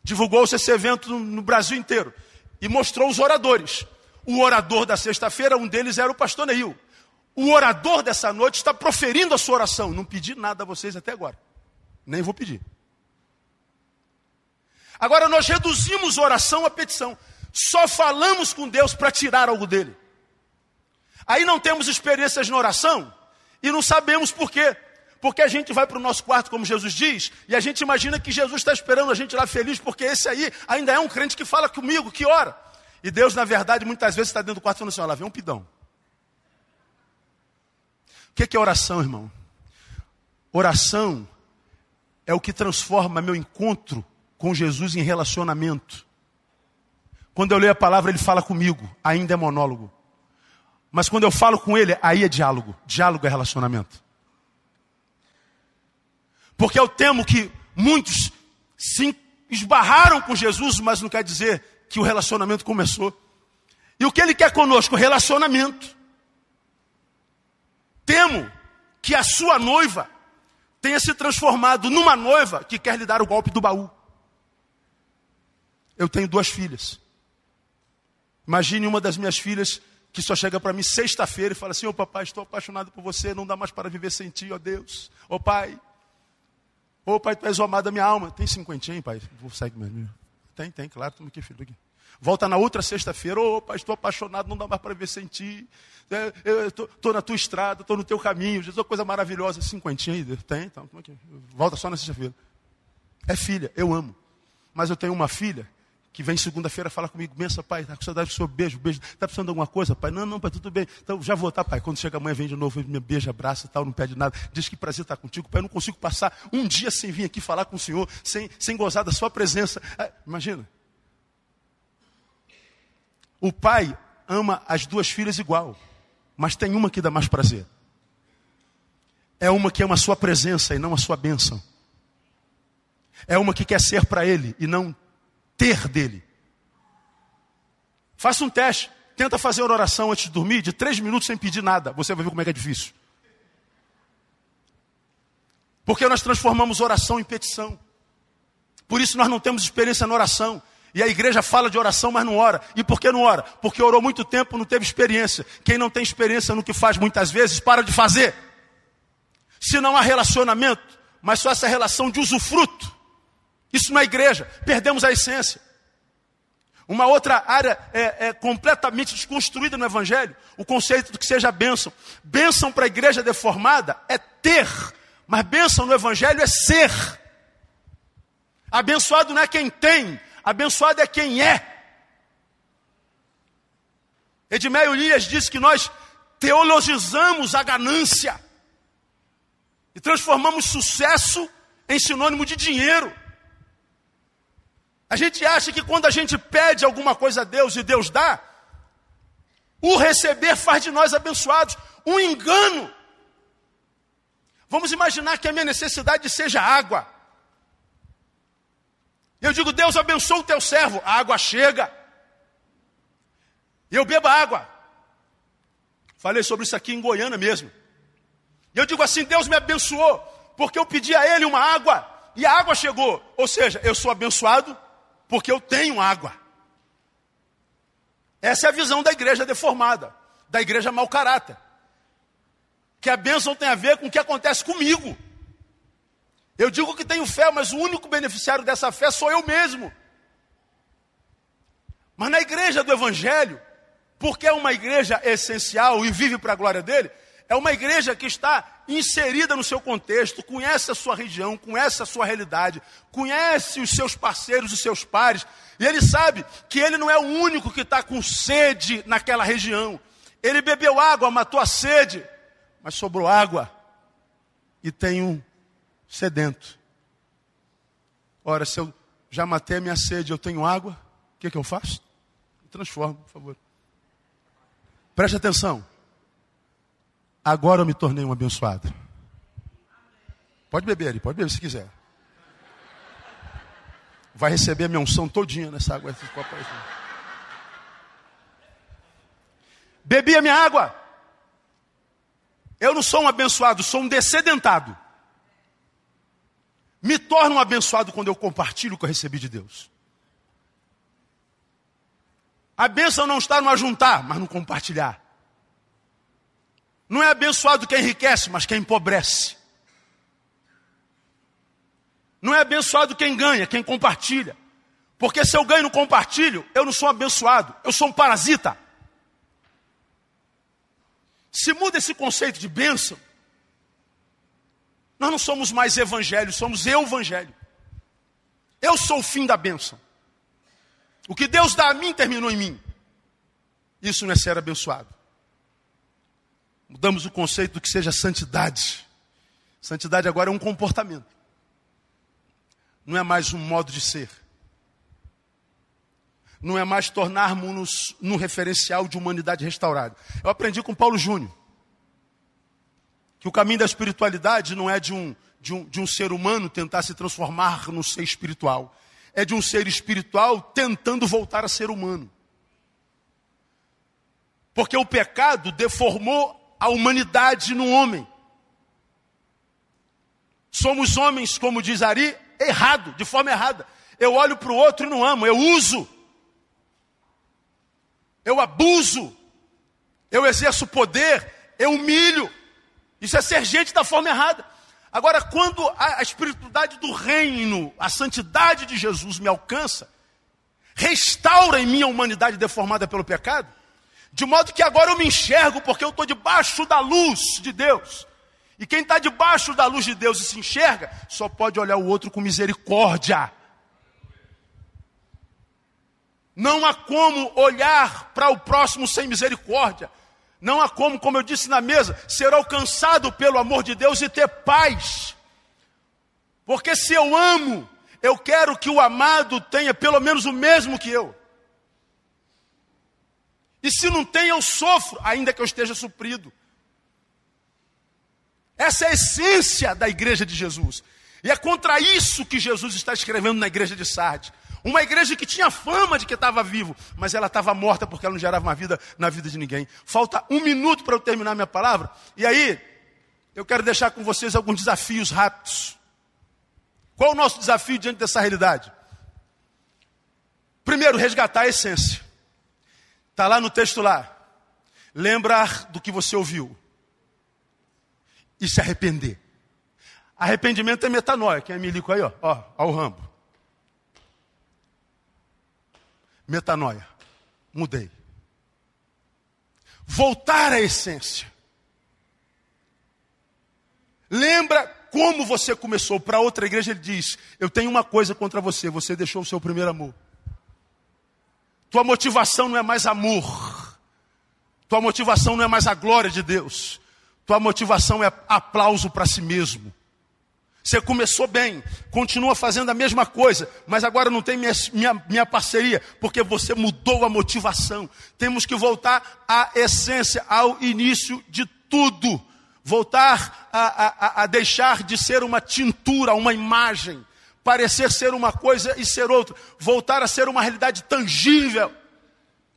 Divulgou-se esse evento no Brasil inteiro e mostrou os oradores. O orador da sexta-feira, um deles era o pastor Neil. O orador dessa noite está proferindo a sua oração. Não pedi nada a vocês até agora. Nem vou pedir. Agora nós reduzimos oração a petição. Só falamos com Deus para tirar algo dele. Aí não temos experiências na oração e não sabemos por quê. Porque a gente vai para o nosso quarto, como Jesus diz, e a gente imagina que Jesus está esperando a gente lá feliz, porque esse aí ainda é um crente que fala comigo, que ora. E Deus, na verdade, muitas vezes está dentro do quarto falando assim: olha vem um pidão. O que é oração, irmão? Oração é o que transforma meu encontro com Jesus em relacionamento. Quando eu leio a palavra, ele fala comigo, ainda é monólogo. Mas quando eu falo com ele, aí é diálogo. Diálogo é relacionamento. Porque eu temo que muitos se esbarraram com Jesus, mas não quer dizer que o relacionamento começou. E o que ele quer conosco? Relacionamento. Temo que a sua noiva tenha se transformado numa noiva que quer lhe dar o golpe do baú. Eu tenho duas filhas. Imagine uma das minhas filhas que só chega para mim sexta-feira e fala assim: Ô oh, papai, estou apaixonado por você, não dá mais para viver sem ti, ó oh, Deus. Ô oh, pai, ô pai, tu és o amado da minha alma. Tem cinquentinho, pai? Vou sair mesmo. Tem, tem, claro, toma aqui, filho. Aqui. Volta na outra sexta-feira, ô pai, estou apaixonado, não dá mais para viver sem ti. É, estou na tua estrada, estou no teu caminho. Jesus, coisa maravilhosa. Cinquentinho aí? Tem, então, toma aqui. Volta só na sexta-feira. É filha, eu amo. Mas eu tenho uma filha que vem segunda-feira falar comigo, benção, pai, está com saudade do seu beijo, beijo, está precisando de alguma coisa, pai? Não, não, pai, tudo bem. Então, já vou, tá, pai? Quando chega amanhã, vem de novo, me beija, abraça e tal, não pede nada. Diz que prazer estar contigo, pai. Eu não consigo passar um dia sem vir aqui falar com o Senhor, sem, sem gozar da sua presença. Ah, imagina. O pai ama as duas filhas igual, mas tem uma que dá mais prazer. É uma que ama a sua presença e não a sua bênção. É uma que quer ser para ele e não ter dele. Faça um teste. Tenta fazer uma oração antes de dormir de três minutos sem pedir nada. Você vai ver como é que é difícil. Porque nós transformamos oração em petição. Por isso nós não temos experiência na oração. E a igreja fala de oração, mas não ora. E por que não ora? Porque orou muito tempo, não teve experiência. Quem não tem experiência no que faz muitas vezes, para de fazer. Se não há relacionamento, mas só essa relação de usufruto, isso na igreja, perdemos a essência. Uma outra área é, é, completamente desconstruída no Evangelho, o conceito do que seja bênção. Bênção para a igreja deformada é ter, mas bênção no Evangelho é ser. Abençoado não é quem tem, abençoado é quem é. Edmeio Elias disse que nós teologizamos a ganância e transformamos sucesso em sinônimo de dinheiro. A gente acha que quando a gente pede alguma coisa a Deus e Deus dá, o receber faz de nós abençoados. Um engano. Vamos imaginar que a minha necessidade seja água. Eu digo, Deus abençoa o teu servo, a água chega. Eu bebo água. Falei sobre isso aqui em Goiânia mesmo. E eu digo assim: Deus me abençoou, porque eu pedi a Ele uma água, e a água chegou. Ou seja, eu sou abençoado porque eu tenho água. Essa é a visão da igreja deformada, da igreja mau caráter. Que a bênção tem a ver com o que acontece comigo. Eu digo que tenho fé, mas o único beneficiário dessa fé sou eu mesmo. Mas na igreja do Evangelho, porque é uma igreja essencial e vive para a glória dele, é uma igreja que está inserida no seu contexto, conhece a sua região, conhece a sua realidade, conhece os seus parceiros, os seus pares, e ele sabe que ele não é o único que está com sede naquela região. Ele bebeu água, matou a sede, mas sobrou água e tem um sedento. Ora, se eu já matei a minha sede, eu tenho água, o que, que eu faço? Transformo, por favor. Preste atenção. Agora eu me tornei um abençoado. Pode beber ali, pode beber se quiser. Vai receber a minha unção todinha nessa água. Bebi a minha água. Eu não sou um abençoado, sou um descedentado. Me torno um abençoado quando eu compartilho o que eu recebi de Deus. A bênção não está no ajuntar, mas no compartilhar. Não é abençoado quem enriquece, mas quem empobrece. Não é abençoado quem ganha, quem compartilha. Porque se eu ganho no compartilho, eu não sou abençoado, eu sou um parasita. Se muda esse conceito de bênção, nós não somos mais evangelho, somos eu evangelho. Eu sou o fim da bênção. O que Deus dá a mim terminou em mim. Isso não é ser abençoado. Mudamos o conceito do que seja santidade. Santidade agora é um comportamento. Não é mais um modo de ser. Não é mais tornarmos-nos num referencial de humanidade restaurada. Eu aprendi com Paulo Júnior que o caminho da espiritualidade não é de um, de um, de um ser humano tentar se transformar no ser espiritual. É de um ser espiritual tentando voltar a ser humano. Porque o pecado deformou a humanidade no homem. Somos homens, como diz Ari, errado, de forma errada. Eu olho para o outro e não amo, eu uso. Eu abuso. Eu exerço poder, eu humilho. Isso é ser gente da forma errada. Agora, quando a, a espiritualidade do reino, a santidade de Jesus me alcança, restaura em mim a humanidade deformada pelo pecado, de modo que agora eu me enxergo porque eu estou debaixo da luz de Deus. E quem está debaixo da luz de Deus e se enxerga, só pode olhar o outro com misericórdia. Não há como olhar para o próximo sem misericórdia. Não há como, como eu disse na mesa, ser alcançado pelo amor de Deus e ter paz. Porque se eu amo, eu quero que o amado tenha pelo menos o mesmo que eu. E se não tem, eu sofro, ainda que eu esteja suprido. Essa é a essência da igreja de Jesus. E é contra isso que Jesus está escrevendo na igreja de Sardes. Uma igreja que tinha fama de que estava vivo, mas ela estava morta porque ela não gerava uma vida na vida de ninguém. Falta um minuto para eu terminar minha palavra. E aí, eu quero deixar com vocês alguns desafios rápidos. Qual o nosso desafio diante dessa realidade? Primeiro, resgatar a essência. Está lá no texto lá. Lembrar do que você ouviu. E se arrepender. Arrependimento é metanoia. Quem é milico aí, ó? Ó, ó o Rambo. Metanoia. Mudei. Voltar à essência. Lembra como você começou. Para outra igreja ele diz: Eu tenho uma coisa contra você, você deixou o seu primeiro amor. Tua motivação não é mais amor. Tua motivação não é mais a glória de Deus. Tua motivação é aplauso para si mesmo. Você começou bem, continua fazendo a mesma coisa, mas agora não tem minha, minha, minha, parceria, porque você mudou a motivação. Temos que voltar à essência, ao início de tudo. Voltar a, a, a deixar de ser uma tintura, uma imagem, parecer ser uma coisa e ser outra, voltar a ser uma realidade tangível.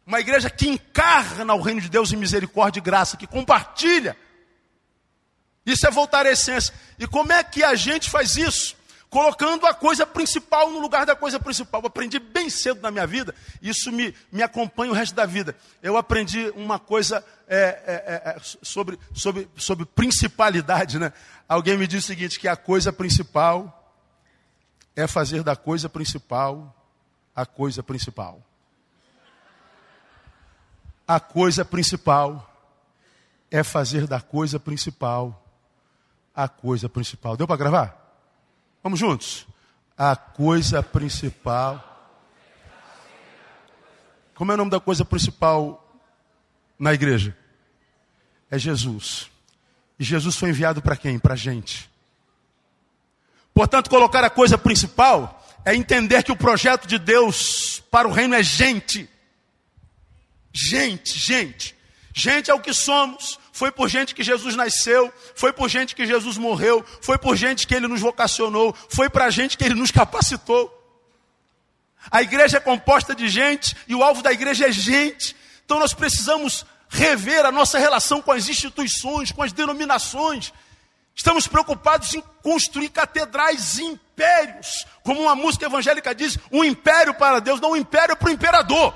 Uma igreja que encarna o reino de Deus em misericórdia e graça, que compartilha. Isso é voltar à essência. E como é que a gente faz isso? Colocando a coisa principal no lugar da coisa principal. Eu aprendi bem cedo na minha vida, isso me, me acompanha o resto da vida. Eu aprendi uma coisa é, é, é, sobre, sobre, sobre principalidade. Né? Alguém me disse o seguinte: que a coisa principal é fazer da coisa principal a coisa principal a coisa principal é fazer da coisa principal a coisa principal. Deu para gravar? Vamos juntos? A coisa principal. Como é o nome da coisa principal na igreja? É Jesus. E Jesus foi enviado para quem? Para a gente. Portanto, colocar a coisa principal é entender que o projeto de Deus para o reino é gente. Gente, gente. Gente é o que somos. Foi por gente que Jesus nasceu, foi por gente que Jesus morreu, foi por gente que ele nos vocacionou, foi para gente que ele nos capacitou. A igreja é composta de gente e o alvo da igreja é gente. Então nós precisamos rever a nossa relação com as instituições, com as denominações. Estamos preocupados em construir catedrais e impérios. Como uma música evangélica diz, um império para Deus, não um império para o imperador.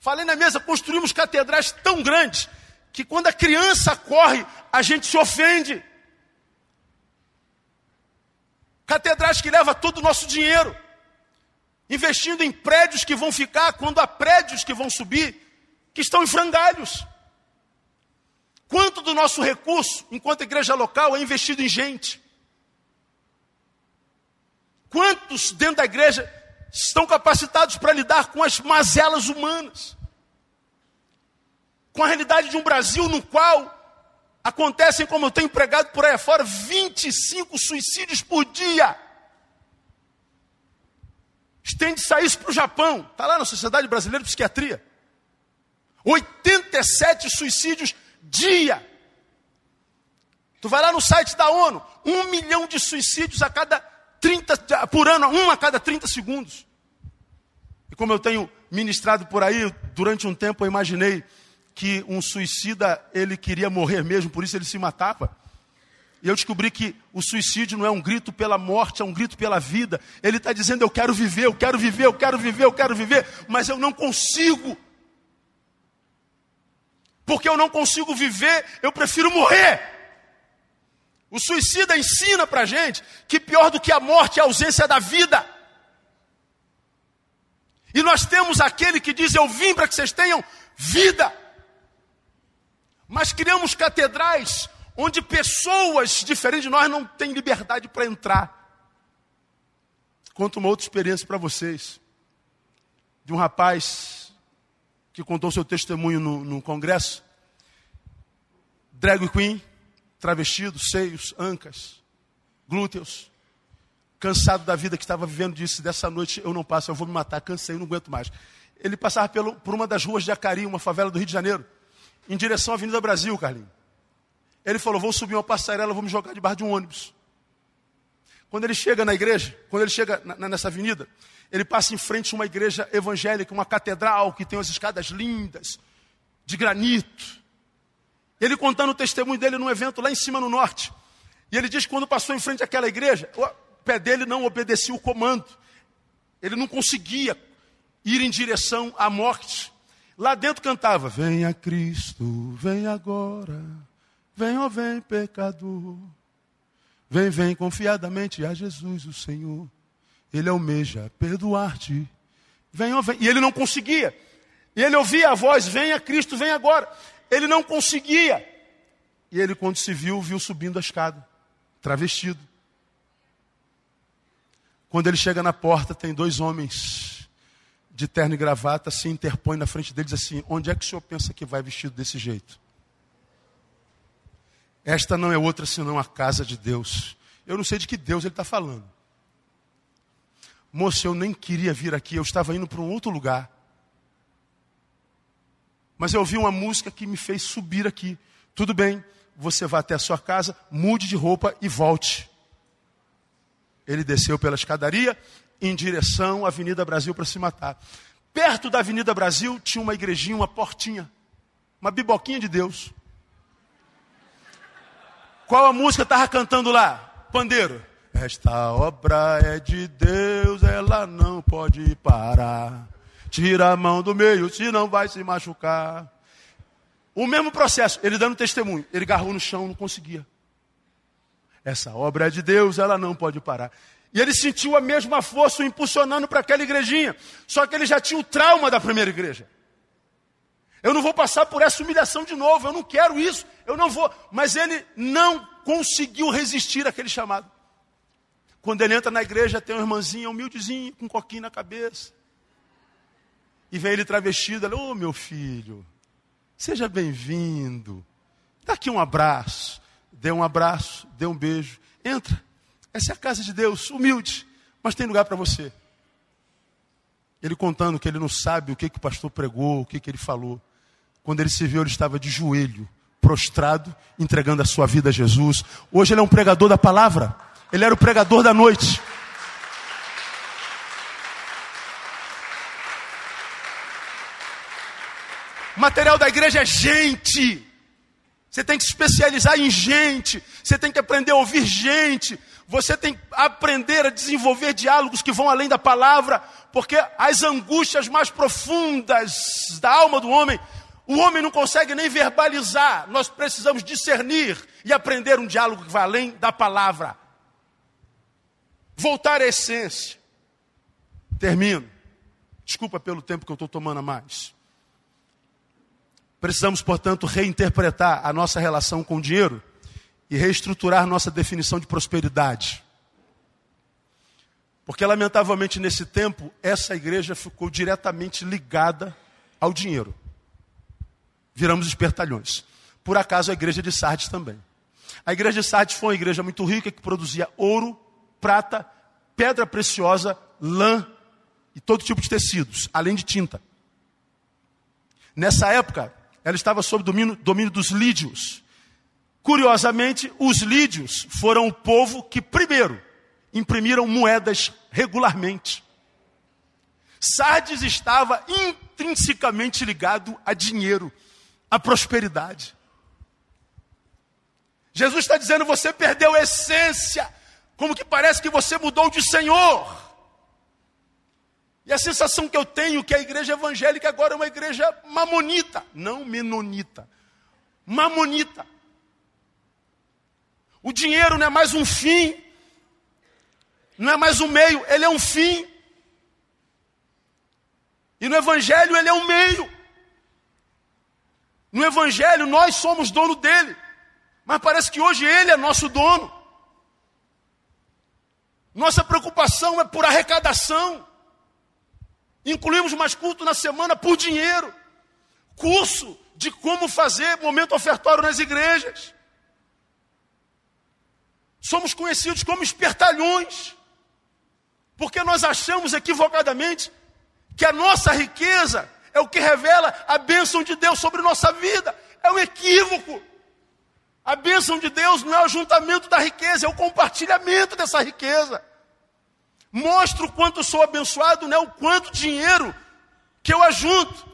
Falei na mesa, construímos catedrais tão grandes que quando a criança corre, a gente se ofende. Catedrais que levam todo o nosso dinheiro, investindo em prédios que vão ficar quando há prédios que vão subir, que estão em frangalhos. Quanto do nosso recurso, enquanto igreja local, é investido em gente? Quantos dentro da igreja estão capacitados para lidar com as mazelas humanas. Com a realidade de um Brasil no qual acontecem, como eu tenho pregado por aí fora, 25 suicídios por dia. Estende-se isso para o Japão, está lá na Sociedade Brasileira de Psiquiatria. 87 suicídios dia. Tu vai lá no site da ONU, um milhão de suicídios a cada 30, por ano, um a cada 30 segundos. E como eu tenho ministrado por aí, durante um tempo eu imaginei que um suicida, ele queria morrer mesmo, por isso ele se matava. E eu descobri que o suicídio não é um grito pela morte, é um grito pela vida. Ele está dizendo: Eu quero viver, eu quero viver, eu quero viver, eu quero viver, mas eu não consigo. Porque eu não consigo viver, eu prefiro morrer. O suicida ensina para gente que pior do que a morte é a ausência da vida. E nós temos aquele que diz: Eu vim para que vocês tenham vida. Mas criamos catedrais onde pessoas diferentes de nós não têm liberdade para entrar. Conto uma outra experiência para vocês. De um rapaz que contou seu testemunho no, no congresso. Drag queen travestido, seios, ancas, glúteos, cansado da vida que estava vivendo, disse: Dessa noite eu não passo, eu vou me matar, cansei, não aguento mais. Ele passava pelo, por uma das ruas de Acari, uma favela do Rio de Janeiro, em direção à Avenida Brasil, Carlinhos. Ele falou: Vou subir uma passarela, vou me jogar debaixo de um ônibus. Quando ele chega na igreja, quando ele chega na, nessa avenida, ele passa em frente a uma igreja evangélica, uma catedral que tem as escadas lindas, de granito. Ele contando o testemunho dele num evento lá em cima no norte. E ele diz que quando passou em frente àquela igreja, o pé dele não obedecia o comando. Ele não conseguia ir em direção à morte. Lá dentro cantava: Venha Cristo, vem agora. Vem, ó, vem, pecador. Vem, vem confiadamente a Jesus, o Senhor. Ele almeja perdoar-te. Oh, vem. E ele não conseguia. E ele ouvia a voz: Venha Cristo, vem agora. Ele não conseguia. E ele, quando se viu, viu subindo a escada, travestido. Quando ele chega na porta, tem dois homens de terno e gravata, se interpõem na frente dele e assim: Onde é que o senhor pensa que vai vestido desse jeito? Esta não é outra senão a casa de Deus. Eu não sei de que Deus ele está falando. Moço, eu nem queria vir aqui, eu estava indo para um outro lugar. Mas eu ouvi uma música que me fez subir aqui. Tudo bem, você vai até a sua casa, mude de roupa e volte. Ele desceu pela escadaria em direção à Avenida Brasil para se matar. Perto da Avenida Brasil tinha uma igrejinha, uma portinha, uma biboquinha de Deus. Qual a música estava cantando lá? Pandeiro. Esta obra é de Deus, ela não pode parar. Tira a mão do meio, senão vai se machucar. O mesmo processo, ele dando testemunho. Ele garrou no chão, não conseguia. Essa obra é de Deus, ela não pode parar. E ele sentiu a mesma força o impulsionando para aquela igrejinha. Só que ele já tinha o trauma da primeira igreja. Eu não vou passar por essa humilhação de novo, eu não quero isso, eu não vou. Mas ele não conseguiu resistir àquele chamado. Quando ele entra na igreja, tem uma irmãzinha humildezinha, com um coquinho na cabeça. E vem ele travestido, ela, ô oh, meu filho, seja bem-vindo. Dá aqui um abraço. Dê um abraço, dê um beijo. Entra. Essa é a casa de Deus, humilde, mas tem lugar para você. Ele contando que ele não sabe o que, que o pastor pregou, o que, que ele falou. Quando ele se viu, ele estava de joelho, prostrado, entregando a sua vida a Jesus. Hoje ele é um pregador da palavra. Ele era o pregador da noite. O material da igreja é gente. Você tem que se especializar em gente. Você tem que aprender a ouvir gente. Você tem que aprender a desenvolver diálogos que vão além da palavra, porque as angústias mais profundas da alma do homem, o homem não consegue nem verbalizar. Nós precisamos discernir e aprender um diálogo que vai além da palavra. Voltar à essência. Termino. Desculpa pelo tempo que eu estou tomando a mais. Precisamos, portanto, reinterpretar a nossa relação com o dinheiro e reestruturar nossa definição de prosperidade. Porque, lamentavelmente, nesse tempo, essa igreja ficou diretamente ligada ao dinheiro. Viramos espertalhões. Por acaso, a igreja de Sardes também. A igreja de Sardes foi uma igreja muito rica que produzia ouro, prata, pedra preciosa, lã e todo tipo de tecidos, além de tinta. Nessa época, ela estava sob domínio, domínio dos lídios. Curiosamente, os lídios foram o povo que primeiro imprimiram moedas regularmente. Sardes estava intrinsecamente ligado a dinheiro, a prosperidade. Jesus está dizendo: você perdeu a essência, como que parece que você mudou de Senhor. E a sensação que eu tenho é que a igreja evangélica agora é uma igreja mamonita, não menonita, mamonita. O dinheiro não é mais um fim, não é mais um meio, ele é um fim. E no Evangelho ele é um meio. No Evangelho nós somos dono dele, mas parece que hoje ele é nosso dono. Nossa preocupação é por arrecadação. Incluímos mais culto na semana por dinheiro. Curso de como fazer momento ofertório nas igrejas. Somos conhecidos como espertalhões, porque nós achamos equivocadamente que a nossa riqueza é o que revela a bênção de Deus sobre nossa vida. É um equívoco. A bênção de Deus não é o juntamento da riqueza, é o compartilhamento dessa riqueza. Mostra o quanto eu sou abençoado, não é o quanto dinheiro que eu ajunto,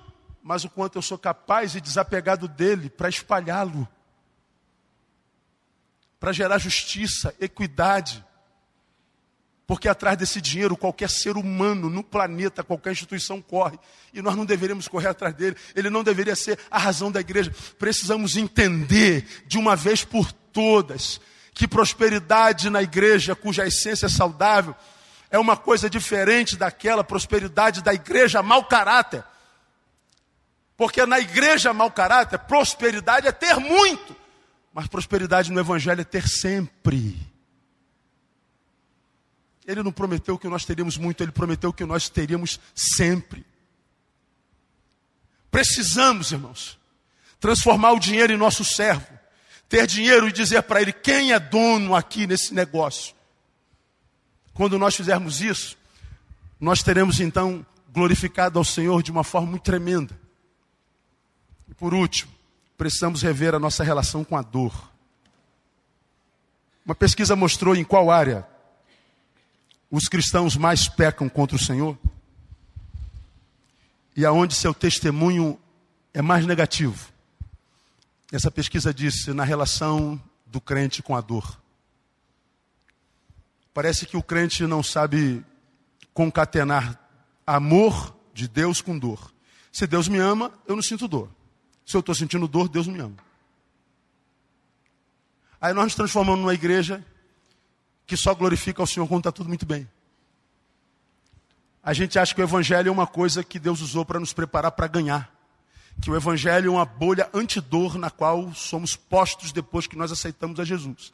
mas o quanto eu sou capaz e desapegado dele para espalhá-lo para gerar justiça, equidade. Porque atrás desse dinheiro qualquer ser humano no planeta, qualquer instituição corre. E nós não deveríamos correr atrás dele. Ele não deveria ser a razão da igreja. Precisamos entender de uma vez por todas que prosperidade na igreja, cuja essência é saudável, é uma coisa diferente daquela prosperidade da igreja mau caráter. Porque na igreja mau caráter, prosperidade é ter muito. Mas prosperidade no Evangelho é ter sempre. Ele não prometeu que nós teríamos muito, ele prometeu que nós teríamos sempre. Precisamos, irmãos, transformar o dinheiro em nosso servo. Ter dinheiro e dizer para ele quem é dono aqui nesse negócio. Quando nós fizermos isso, nós teremos então glorificado ao Senhor de uma forma muito tremenda. E por último, precisamos rever a nossa relação com a dor. Uma pesquisa mostrou em qual área os cristãos mais pecam contra o Senhor e aonde seu testemunho é mais negativo. Essa pesquisa disse na relação do crente com a dor. Parece que o crente não sabe concatenar amor de Deus com dor. Se Deus me ama, eu não sinto dor. Se eu estou sentindo dor, Deus me ama. Aí nós nos transformamos numa igreja que só glorifica ao Senhor quando está tudo muito bem. A gente acha que o Evangelho é uma coisa que Deus usou para nos preparar para ganhar. Que o Evangelho é uma bolha antidor na qual somos postos depois que nós aceitamos a Jesus.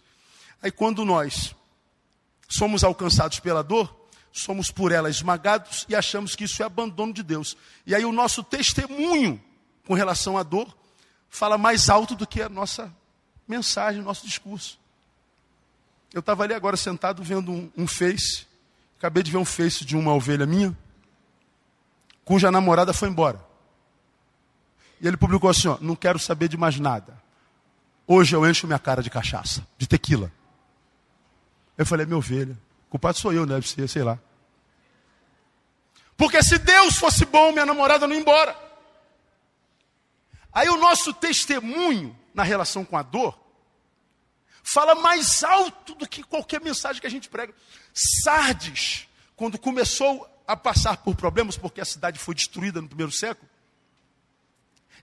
Aí quando nós somos alcançados pela dor, somos por ela esmagados e achamos que isso é abandono de Deus. E aí o nosso testemunho com relação à dor fala mais alto do que a nossa mensagem, nosso discurso. Eu estava ali agora sentado vendo um, um face, acabei de ver um face de uma ovelha minha, cuja namorada foi embora. E ele publicou assim: ó, não quero saber de mais nada. Hoje eu encho minha cara de cachaça, de tequila. Eu falei, minha ovelha, culpado sou eu, né? deve ser, sei lá. Porque se Deus fosse bom, minha namorada não ia embora. Aí o nosso testemunho na relação com a dor fala mais alto do que qualquer mensagem que a gente prega. Sardes, quando começou a passar por problemas, porque a cidade foi destruída no primeiro século,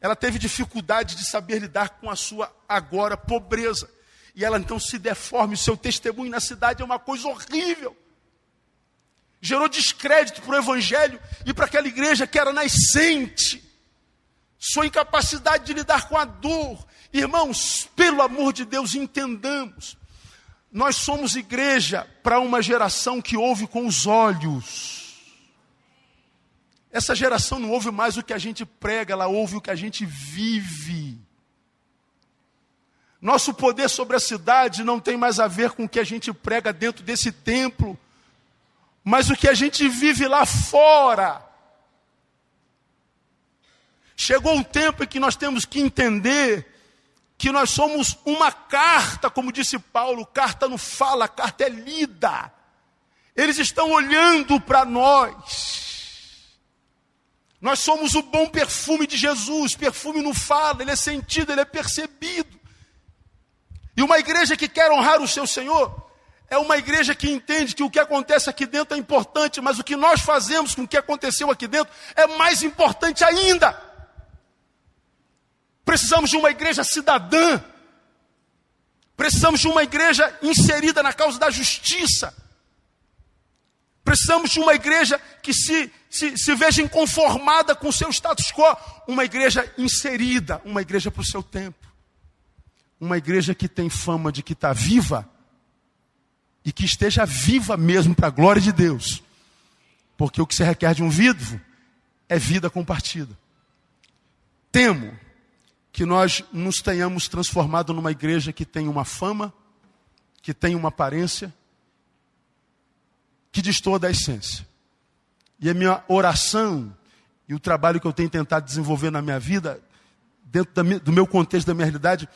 ela teve dificuldade de saber lidar com a sua agora pobreza. E ela então se deforma, o seu testemunho na cidade é uma coisa horrível. Gerou descrédito para o evangelho e para aquela igreja que era nascente. Sua incapacidade de lidar com a dor. Irmãos, pelo amor de Deus, entendamos. Nós somos igreja para uma geração que ouve com os olhos. Essa geração não ouve mais o que a gente prega, ela ouve o que a gente vive. Nosso poder sobre a cidade não tem mais a ver com o que a gente prega dentro desse templo, mas o que a gente vive lá fora. Chegou um tempo em que nós temos que entender que nós somos uma carta, como disse Paulo, carta não fala, carta é lida. Eles estão olhando para nós. Nós somos o bom perfume de Jesus. Perfume não fala, ele é sentido, ele é percebido. E uma igreja que quer honrar o seu Senhor é uma igreja que entende que o que acontece aqui dentro é importante, mas o que nós fazemos com o que aconteceu aqui dentro é mais importante ainda. Precisamos de uma igreja cidadã. Precisamos de uma igreja inserida na causa da justiça. Precisamos de uma igreja que se, se, se veja inconformada com o seu status quo. Uma igreja inserida, uma igreja para o seu tempo uma igreja que tem fama de que está viva e que esteja viva mesmo para a glória de Deus. Porque o que se requer de um vivo é vida compartida. Temo que nós nos tenhamos transformado numa igreja que tem uma fama, que tem uma aparência, que destoa da essência. E a minha oração e o trabalho que eu tenho tentado desenvolver na minha vida, dentro do meu contexto, da minha realidade,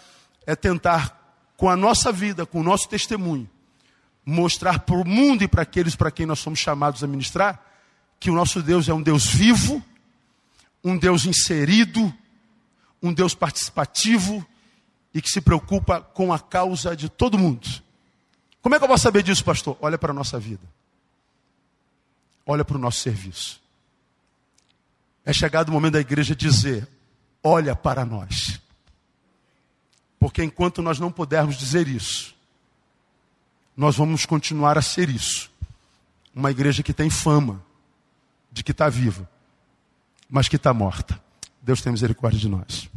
é tentar, com a nossa vida, com o nosso testemunho, mostrar para o mundo e para aqueles para quem nós somos chamados a ministrar, que o nosso Deus é um Deus vivo, um Deus inserido, um Deus participativo e que se preocupa com a causa de todo mundo. Como é que eu vou saber disso, pastor? Olha para a nossa vida. Olha para o nosso serviço. É chegado o momento da igreja dizer: olha para nós. Porque enquanto nós não pudermos dizer isso, nós vamos continuar a ser isso. Uma igreja que tem fama de que está viva, mas que está morta. Deus tenha misericórdia de nós.